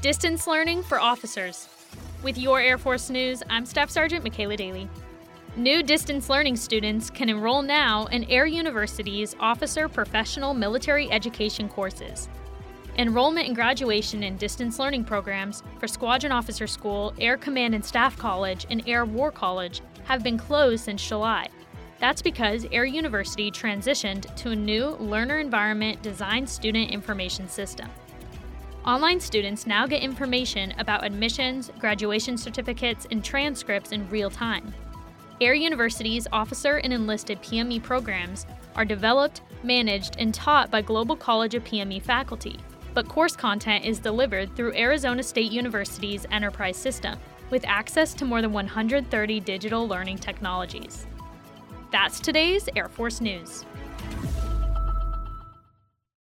Distance learning for officers. With your Air Force News, I'm Staff Sergeant Michaela Daly. New distance learning students can enroll now in Air University's Officer Professional Military Education courses. Enrollment and graduation in distance learning programs for Squadron Officer School, Air Command and Staff College, and Air War College have been closed since July. That's because Air University transitioned to a new learner environment designed student information system. Online students now get information about admissions, graduation certificates, and transcripts in real time. Air University's officer and enlisted PME programs are developed, managed, and taught by Global College of PME faculty but course content is delivered through Arizona State University's enterprise system, with access to more than 130 digital learning technologies. That's today's Air Force News.